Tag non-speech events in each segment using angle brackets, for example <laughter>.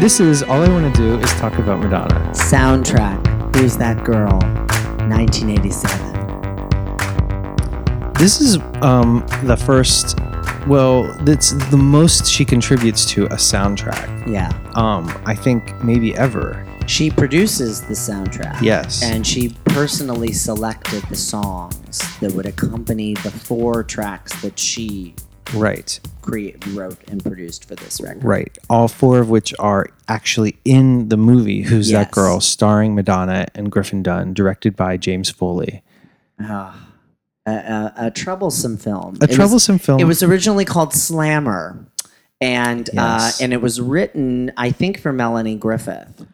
This is all I want to do is talk about Madonna. Soundtrack. Who's that girl? 1987. This is um, the first. Well, it's the most she contributes to a soundtrack. Yeah. Um, I think maybe ever. She produces the soundtrack. Yes. And she personally selected the songs that would accompany the four tracks that she Right. create, wrote and produced for this record. Right. All four of which are actually in the movie Who's That Girl, starring Madonna and Griffin Dunne, directed by James Foley. Ah, a, a, a troublesome film. A It was- troublesome film. It was originally called Slammer, and Yes. uh, and it was written, I think, for Melanie Griffith.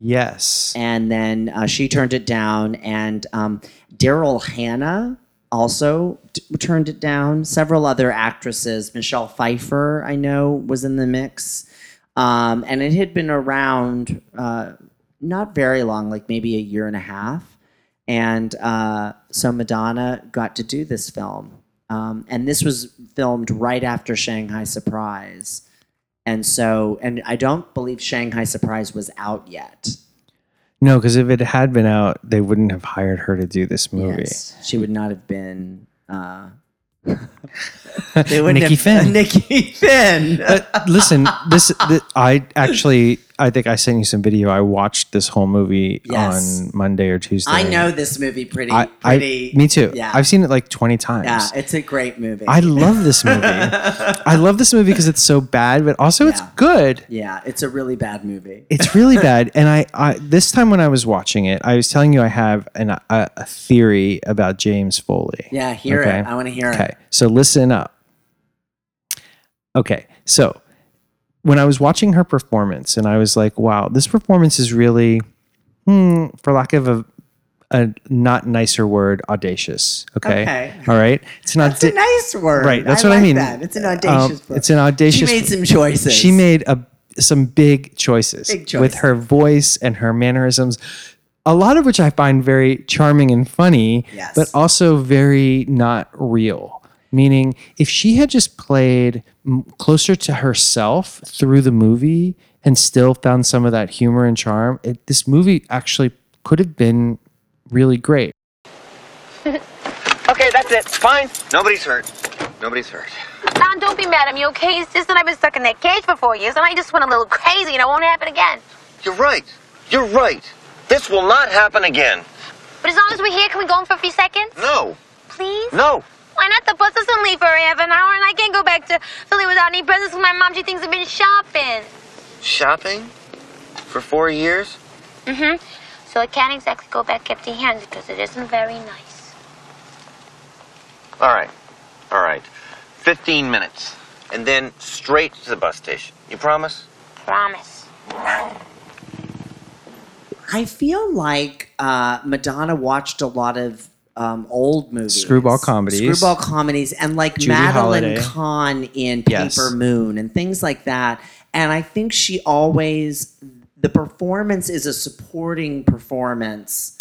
Yes. and then uh, she turned it down and um, daryl hannah also turned it down. Several other actresses michelle pfeiffer i know was in the mix. Um, and it had been around uh, not very long like maybe a year and a half. And uh, so madonna got to do this film. Um, and this was filmed right after shanghai surprise. And so and i don't believe shanghai surprise was out yet No, because if it had been out, they wouldn't have hired her to do this movie. Yes, she would not have been. Uh, <laughs> <laughs> they wouldn't Nikki have, Finn. <laughs> Nikki Finn. But listen, this, th I actually, I think I sent you some video. I watched this whole movie Yes. on Monday or Tuesday. I know this movie pretty. I, I, pretty. me too. Yeah, I've seen it like twenty times. yeah, it's a great movie. I love this movie. <laughs> I love this movie because it's so bad, but also it's Yeah. good. yeah, it's a really bad movie. It's really <laughs> bad. And I, I, this time when I was watching it, I was telling you I have an, a, a theory about James Foley. Yeah, hear Okay. it. I want to hear it. Okay, so listen up. Okay, so when I was watching her performance, and I was like, "Wow, this performance is really, hmm, for lack of a, a not nicer word, audacious." Okay, Okay. all right. It's not That's a nice word. right. That's I what I like mean. That. It's an Um, audacious. book. it's an audacious. She made some choices. She made a some big choices, Big with her voice and her mannerisms. A lot of which I find very charming and funny, Yes. but also very not real. Meaning, if she had just played m- closer to herself through the movie and still found some of that humor and charm, it, this movie actually could have been really great. <laughs> Okay, that's it. Fine. Nobody's hurt. Nobody's hurt. Don, don't be mad at me, okay? It's just that I've been stuck in that cage for four years, and I just went a little crazy, and it won't happen again. You're right. You're right. This will not happen again. But as long as we're here, can we go in for a few seconds? No. Please? No. Why not? The bus doesn't leave for half an hour, and I can't go back to Philly without any presents for my mom. She thinks I've been shopping. Shopping? For four years? Mm-hmm. So I can't exactly go back empty-handed because it isn't very nice. All right. All right. 15 minutes. And then straight to the bus station. You promise? Promise. I feel like uh, Madonna watched a lot of um, old movies, Screwball comedies. screwball comedies, and like Judy Madeline. Kahn in Yes. Paper Moon and things like that. And I think she always the performance is a supporting performance.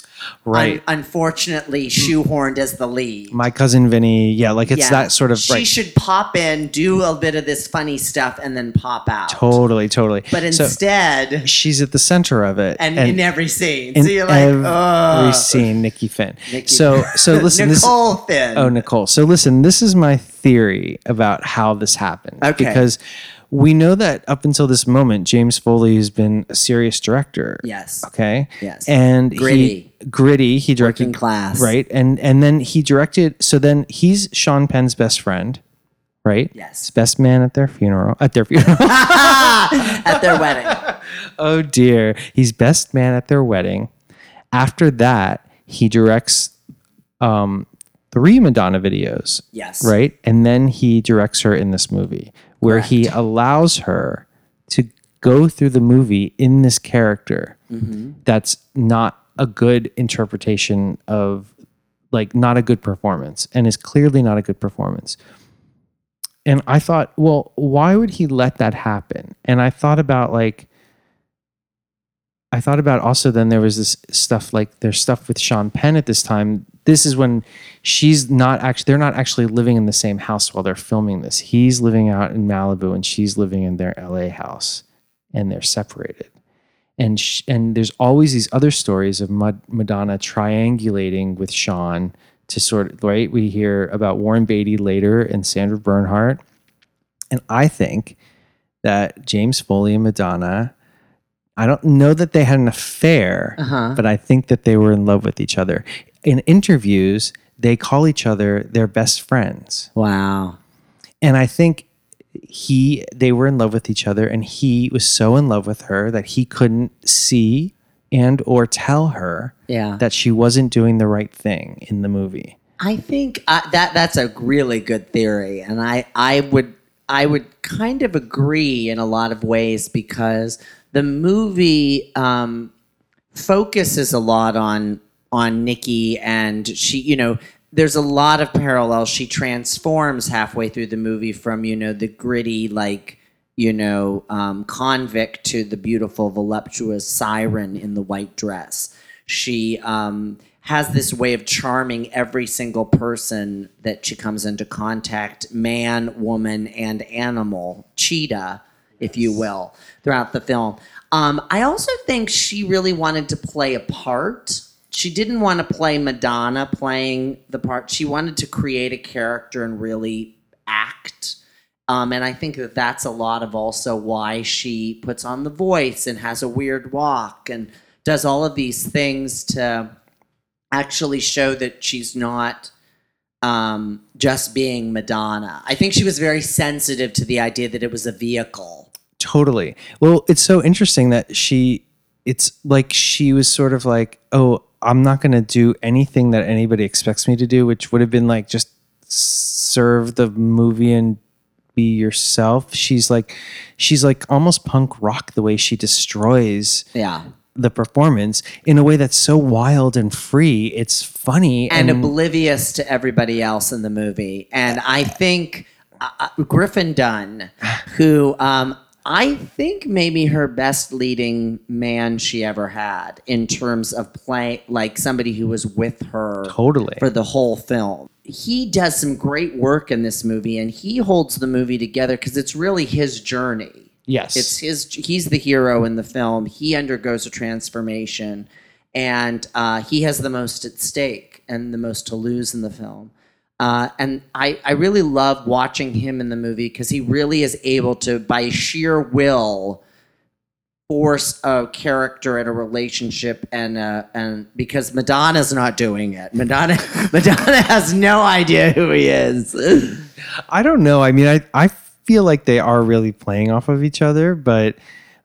Right. Un- unfortunately, hmm. shoehorned as the lead. My cousin Vinny, yeah, like it's Yeah. that sort of She right. should pop in, do a bit of this funny stuff, and then pop out. Totally, totally. But So instead, she's at the center of it, and, in every scene, in so you're like, every oh, scene, Nikki Finn. Nikki so, so <laughs> listen, this. Nicole Finn. Oh, Nicole. So listen, this is my theory about how this happened. Okay. Because we know that up until this moment, James Foley has been a serious director. Yes. Okay. Yes. And Gritty. He, gritty. He directed Working class. Right. And and then he directed. So then he's Sean Penn's best friend. Right. Yes. His best man at their funeral. At their funeral. <laughs> <laughs> at their wedding. oh dear. He's best man at their wedding. After that, he directs um, three Madonna videos. Yes. Right. And then he directs her in this movie where he allows her to go through the movie in this character mm-hmm. that's not a good interpretation of like not a good performance and is clearly not a good performance. And I thought, well, why would he let that happen? And I thought about like I thought about also then there was this stuff like there's stuff with Sean Penn at this time. This is when she's not actually they're not actually living in the same house while they're filming this. He's living out in Malibu and she's living in their LA house. and they're separated. And sh- and there's always these other stories of Mad- Madonna triangulating with Sean to sort of right. We hear about Warren Beatty later and Sandra Bernhard, and I think that James Foley and Madonna. I don't know that they had an affair, uh-huh. but I think that they were in love with each other. In interviews, they call each other their best friends. Wow. And I think he they were in love with each other and he was so in love with her that he couldn't see and or tell her Yeah. that she wasn't doing the right thing in the movie. I think uh, that that's a really good theory, and I I would I would kind of agree in a lot of ways because the movie um, focuses a lot on on Nikki, and she you know there's a lot of parallels. She transforms halfway through the movie from you know the gritty like you know um, convict to the beautiful voluptuous siren in the white dress. She um, has this way of charming every single person that she comes into contact man, woman, and animal, cheetah, if you will, throughout the film. Um, I also think she really wanted to play a part. She didn't want to play Madonna playing the part. She wanted to create a character and really act. Um, and I think that that's a lot of also why she puts on the voice and has a weird walk and does all of these things to actually show that she's not um, just being Madonna. I think she was very sensitive to the idea that it was a vehicle. Totally. Well, it's so interesting that she it's like she was sort of like, "Oh, I'm not going to do anything that anybody expects me to do," which would have been like just serve the movie and be yourself. She's like she's like almost punk rock the way she destroys Yeah. the performance in a way that's so wild and free. It's funny and and, oblivious to everybody else in the movie. And I think uh, uh, Griffin Dunne, who um, I think maybe her best leading man she ever had in terms of play, like somebody who was with her Totally. for the whole film. He does some great work in this movie, and he holds the movie together because it's really his journey. yes. It's his. He's the hero in the film. He undergoes a transformation, and uh, he has the most at stake and the most to lose in the film. Uh, and I, I really love watching him in the movie because he really is able to, by sheer will, force a character in a relationship and uh, and because Madonna's not doing it. Madonna <laughs> Madonna has no idea who he is. I don't know. I mean, I, I feel like they are really playing off of each other, but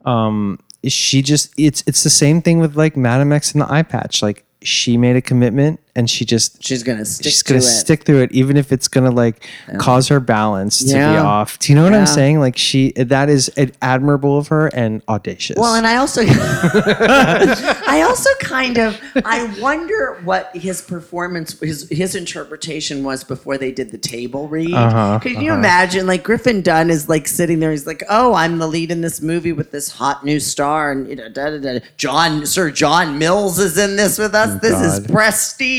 um, she just it's it's the same thing with like Madame X and the eye patch. Like she made a commitment and she just She's gonna stick she's gonna it. stick through it, even if it's gonna like cause her balance to be off. Do you know what Yeah. I'm saying? Like she that is admirable of her and audacious. Well, and I also, <laughs> <laughs> I also kind of, I wonder what his performance, his his interpretation was before they did the table read. Uh-huh, Could you imagine, like Griffin Dunne is like sitting there, he's like, "Oh, I'm the lead in this movie with this hot new star, and you know, da, da, da. John Sir John Mills is in this with us. this is Oh,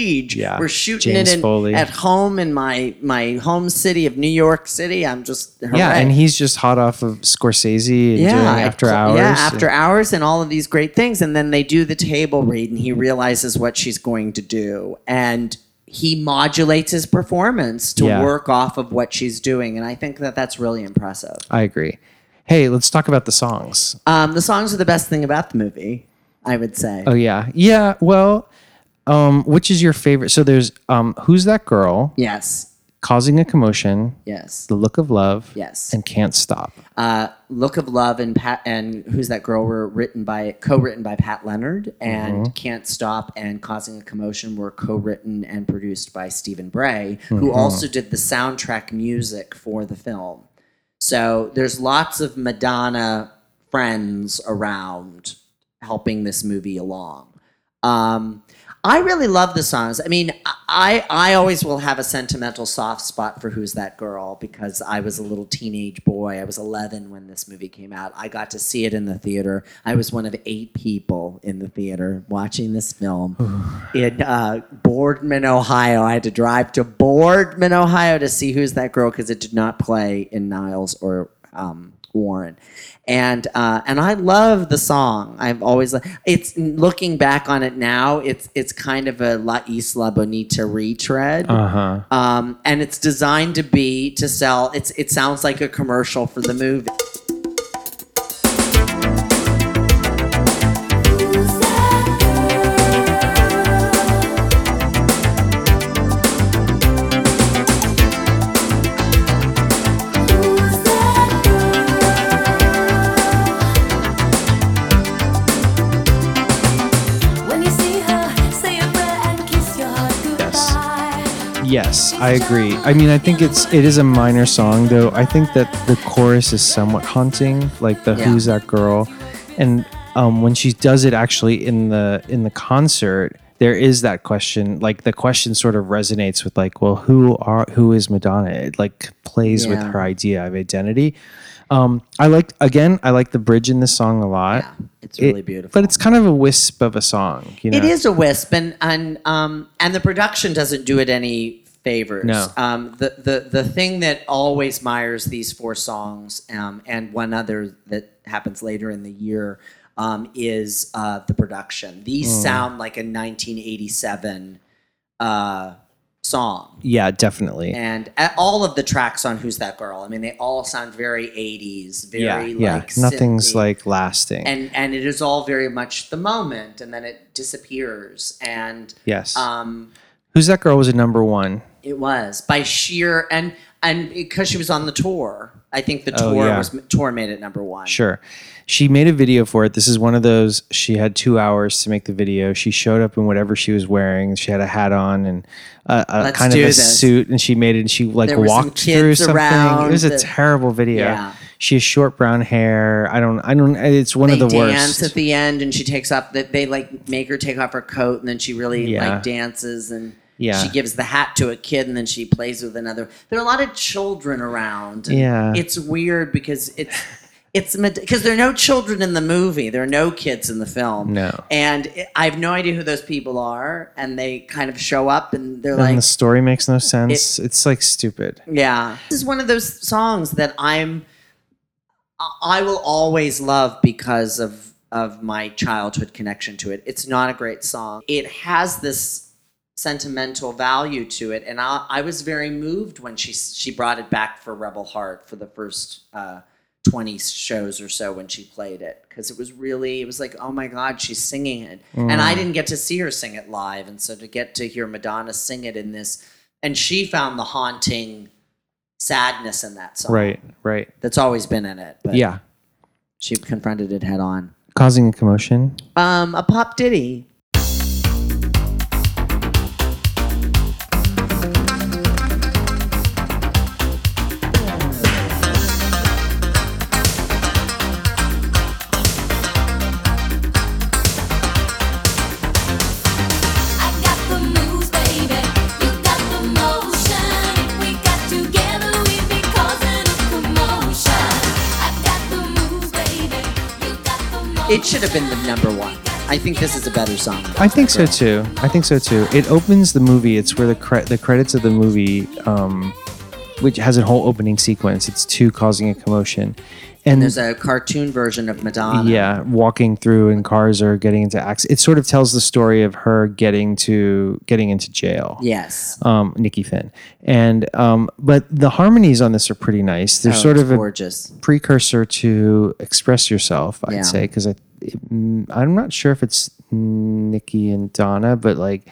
Yeah. We're shooting James it in, Foley. at home in my my home city of New York City. I'm just yeah, and he's just hot off of Scorsese and doing after cl- hours. Yeah, after hours and all of these great things. And then they do the table read and he realizes what she's going to do. And he modulates his performance to Yeah. work off of what she's doing. And I think that that's really impressive. I agree. Hey, let's talk about the songs. Um, the songs are the best thing about the movie, I would say. Oh yeah, yeah. Well, um, which is your favorite? So there's um, who's that girl yes, causing a commotion? yes, The look of love. yes. And can't stop. uh, Look of Love and Pat and Who's That Girl were written by co-written by Pat Leonard and Can't Stop and Causing a Commotion were co-written and produced by Stephen Bray, who also did the soundtrack music for the film. So there's lots of Madonna friends around helping this movie along. Um, I really love the songs. I mean, I I always will have a sentimental soft spot for Who's That Girl because I was a little teenage boy. I was 11 when this movie came out. I got to see it in the theater. I was one of eight people in the theater watching this film <sighs> in uh, Boardman, Ohio. I had to drive to Boardman, Ohio to see Who's That Girl because it did not play in Niles or um, Warren, and uh, and I love the song. I've always it's looking back on it now. It's it's kind of a La Isla Bonita retread, Uh-huh. um, and it's designed to be to sell. It's it sounds like a commercial for the movie. Yes, I agree. I mean, I think it's it is a minor song though. I think that the chorus is somewhat haunting, like the Yeah. "Who's that girl," and um, when she does it actually in the in the concert, there is that question. Like the question sort of resonates with like, well, who are who is Madonna? It like plays with her idea of identity. Um, I liked again. I like the bridge in this song a lot. Yeah, it's really It- beautiful. but it's kind of a wisp of a song. You know, It is a wisp, and and um and the production doesn't do it any favors. No. Um, the the the thing that always mires these four songs, um, and one other that happens later in the year, um, is uh, the production. These Mm. sound like a 1987 uh, song. Yeah, definitely. And a- all of the tracks on "Who's That Girl," I mean, they all sound very '80s, very yeah, yeah. Nothing's like lasting. and and it is all very much the moment and then it disappears and yes. um Who's that girl was a number one. It was by sheer and and because she was on the tour i think the Oh, tour yeah. was tour made it number one Sure. She made a video for it. This is one of those. She had two hours to make the video. She showed up in whatever she was wearing. She had a hat on and a, a kind of a this. suit, and she made it. And she like There were some walked through something. It was a that- terrible video. Yeah. She has short brown hair. I don't. I don't. It's one they of the worst dance worst. at the end and she takes off that they like make her take off her coat and then she really Yeah. like dances and Yeah. she gives the hat to a kid and then she plays with another there are a lot of children around Yeah. it's weird because it's it's because there are no children in the movie there are no kids in the film No. and it, i have no idea who those people are and they kind of show up and they're and like the story makes no sense. it's like stupid. yeah. This is one of those songs that I'm I will always love because of of my childhood connection to it. It's not a great song. It has this sentimental value to it and I, I was very moved when she she brought it back for Rebel Heart for the first uh 20 shows or so when she played it because it was really it was like oh my god she's singing it and i didn't get to see her sing it live and so to get to hear madonna sing it in this and she found the haunting sadness in that song Right. Right. that's always been in it but Yeah. she confronted it head on Causing a commotion. um a pop ditty it should have been the number one i think this is a better song I think so too. I think so too. It opens the movie. It's where the cre- the credits of the movie, um, which has a whole opening sequence. It's two causing a commotion, and, there's a cartoon version of madonna yeah, walking through and cars are getting into accidents. It sort of tells the story of her getting to getting into jail. yes Um, Nikki Finn, and um, but the harmonies on this are pretty nice. They're Oh, sort of a gorgeous precursor to express yourself i'd Yeah. say because I, i'm not sure if it's nikki and donna but like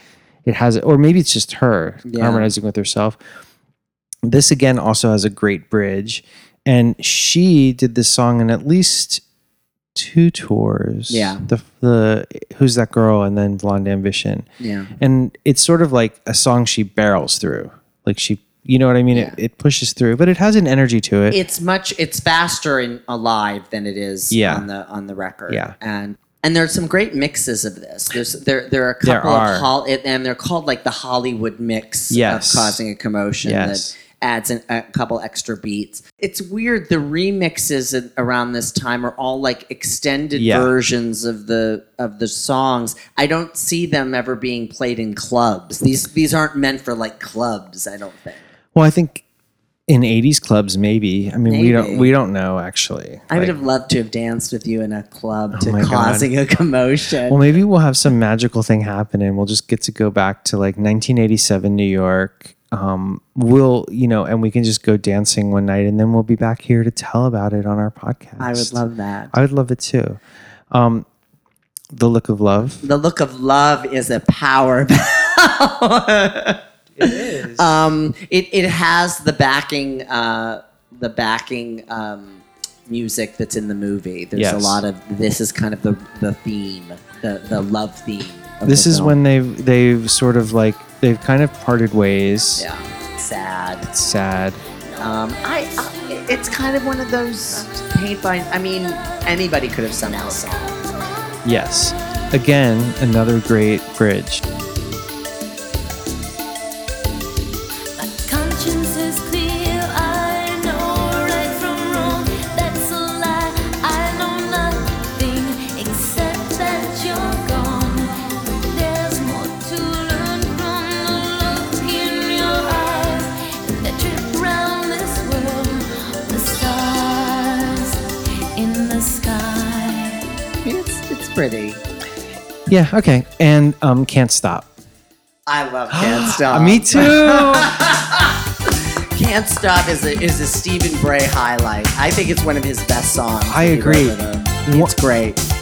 it has or maybe it's just her Yeah. harmonizing with herself this again also has a great bridge and she did this song in at least two tours Yeah. the the who's that girl and then blonde ambition yeah and it's sort of like a song she barrels through like she you know what i mean Yeah. it, it pushes through but it has an energy to it it's much it's faster in alive than it is Yeah. on the on the record Yeah. and and there's some great mixes of this there's there there are a couple are. of hol- and they're called like the hollywood mix Yes. of causing a commotion Yes. that adds an, a couple extra beats. It's weird the remixes around this time are all like extended Yeah. versions of the of the songs. I don't see them ever being played in clubs. These these aren't meant for like clubs i don't think. Well, I think in 80s clubs maybe. I mean we don't we don't know actually. I would have loved to have danced with you in a club oh to Oh God. causing a commotion. well maybe we'll have some magical thing happen and we'll just get to go back to like 1987 new york um we'll you know and we can just go dancing one night and then we'll be back here to tell about it on our podcast I would love that. i would love it too um the look of love the look of love is a power ballad. <laughs> it is. Um, it, it has the backing, uh, the backing um, music that's in the movie. There's a lot of this is kind of the the theme, the the love theme. This is film. when they've they've sort of like they've kind of parted ways yeah, sad. sad Um, I, I it's kind of one of those paint by. I mean, anybody could have sung this song. yes again another great bridge yeah okay and um can't stop I love Can't <gasps> Stop. me <laughs> too Can't Stop is a, is a Stephen Bray highlight. I think it's one of his best songs. I that he wrote agree. It's great.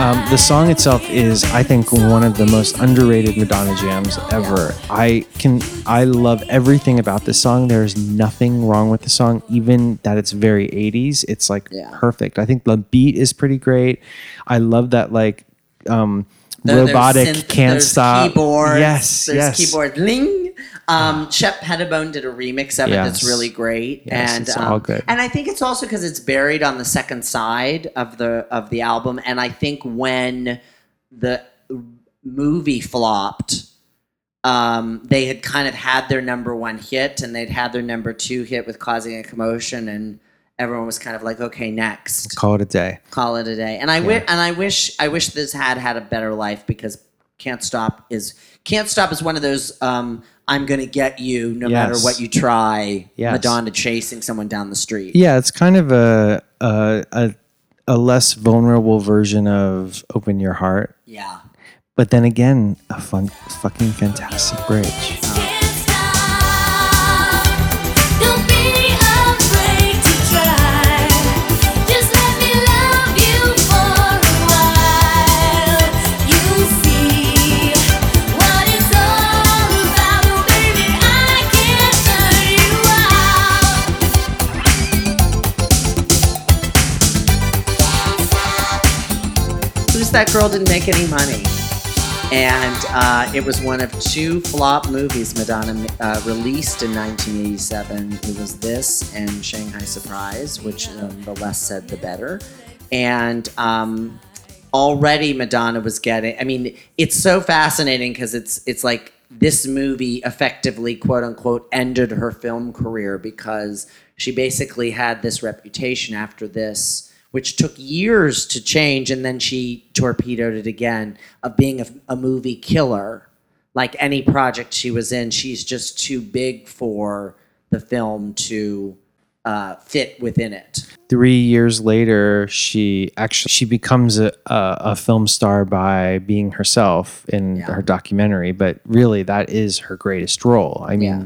Um, the song itself is i think one of the most underrated madonna jams ever. I can i love everything about this song. There's nothing wrong with the song even that it's very 80s it's like Yeah. perfect. I think the beat is pretty great. I love that like um There- robotic synth- can't stop Keyboards. yes There's yes keyboard ling. Um, Shep Pettibone did a remix of it that's really great, Yes, and it's um, all good. And I think it's also because it's buried on the second side of the of the album. And I think when the movie flopped, um, they had kind of had their number one hit, and they'd had their number two hit with causing a commotion, and everyone was kind of like, okay, next call it a day call it a day. And I wish, and I wish, I wish this had had a better life because "Can't Stop" is "Can't Stop" is one of those. Um, I'm gonna get you no matter Yes. what you try. Yes. Madonna chasing someone down the street. yeah it's kind of a a, a a less vulnerable version of open your heart Yeah. but then again a fun fucking fantastic bridge Who's that girl didn't make any money? And uh, it was one of two flop movies Madonna uh, released in 1987. It was this and Shanghai Surprise, which um, the less said, the better. And um, already Madonna was getting. I mean, it's so fascinating because it's it's like this movie effectively, quote unquote, ended her film career because she basically had this reputation after this which took years to change, and then she torpedoed it again of being a, a movie killer. Like any project she was in, she's just too big for the film to uh, fit within it. three years later, she actually she becomes a, a, a film star by being herself in Yeah. her documentary. But really, that is her greatest role. I mean, Yeah.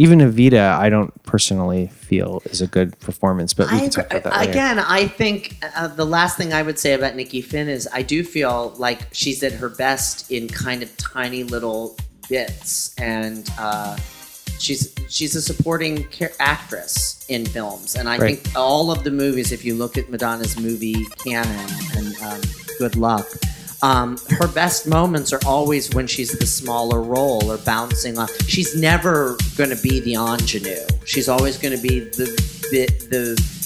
Even Evita, I don't personally feel is a good performance. But we I can talk about that later. again, I think uh, the last thing I would say about Nikki Finn is I do feel like she's at her best in kind of tiny little bits, and uh, she's she's a supporting char- actress in films. And I Right. think all of the movies, if you look at Madonna's movie canon, and um, good luck. Um, her best moments are always when she's the smaller role or bouncing off. She's never going to be the ingenue. She's always going to be the, the the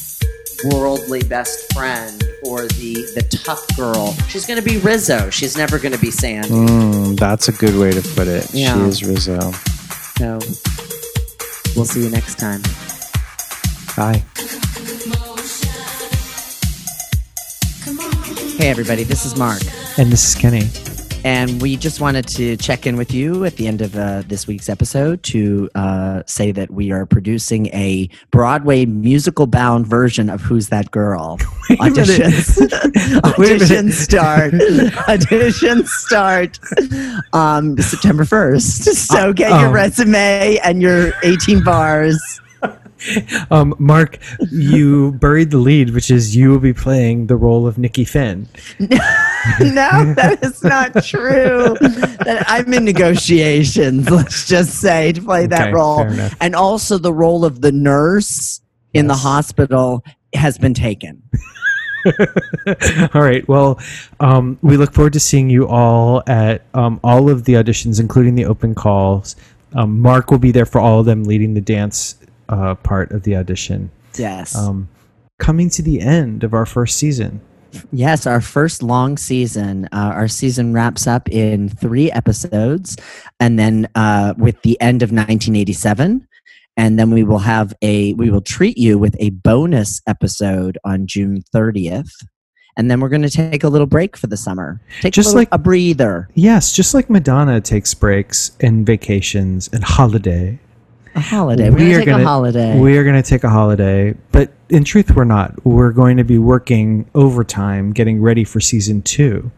worldly best friend or the the tough girl. She's going to be Rizzo. She's never going to be Sandy. Mm, that's a good way to put it. Yeah. She is Rizzo. So we'll see you next time. Bye. Hey everybody, this is Mark. And this is Kenny. And we just wanted to check in with you at the end of uh, this week's episode to uh, say that we are producing a Broadway musical bound version of Who's That Girl? Auditions. <laughs> Wait a minute. Auditions <laughs> <laughs> start. Auditions start um, September 1st. So get your um, resume and your 18 bars. Um, Mark, you buried the lead, which is you will be playing the role of Nikki Finn. <laughs> no, that is not true. That I'm in negotiations, let's just say, to play that Okay, role. And also the role of the nurse in the hospital has been taken. <laughs> all right. Well, um, we look forward to seeing you all at um, all of the auditions, including the open calls. Um, Mark will be there for all of them, leading the dance uh, part of the audition. Yes. Um, coming to the end of our first season. Yes, our first long season. Uh, our season wraps up in three episodes, and then uh, with the end of 1987, and then we will have a we will treat you with a bonus episode on June 30th, and then we're going to take a little break for the summer. Take Just a little, like- a breather, Yes, just like Madonna takes breaks and vacations and holiday. A holiday. We're going to take a holiday. We are going to take a holiday, but in truth, we're not. We're going to be working overtime, getting ready for season two.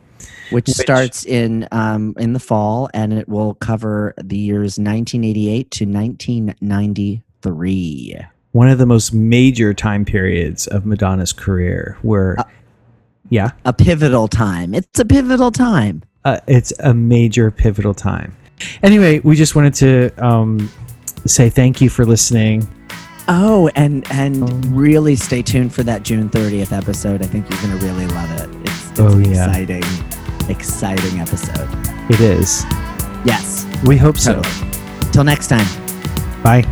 which, starts in um, in the fall, and it will cover the years 1988 to 1993. One of the most major time periods of Madonna's career, where, Uh, yeah, A pivotal time. It's a pivotal time. uh, it's a major pivotal time. Anyway, we just wanted to um, say thank you for listening. Oh, and and oh. really stay tuned for that June 30th episode. I think you're going to really love it. It's, it's Oh, an yeah. exciting, exciting episode. It is. Yes. We hope so. Till next time. Bye.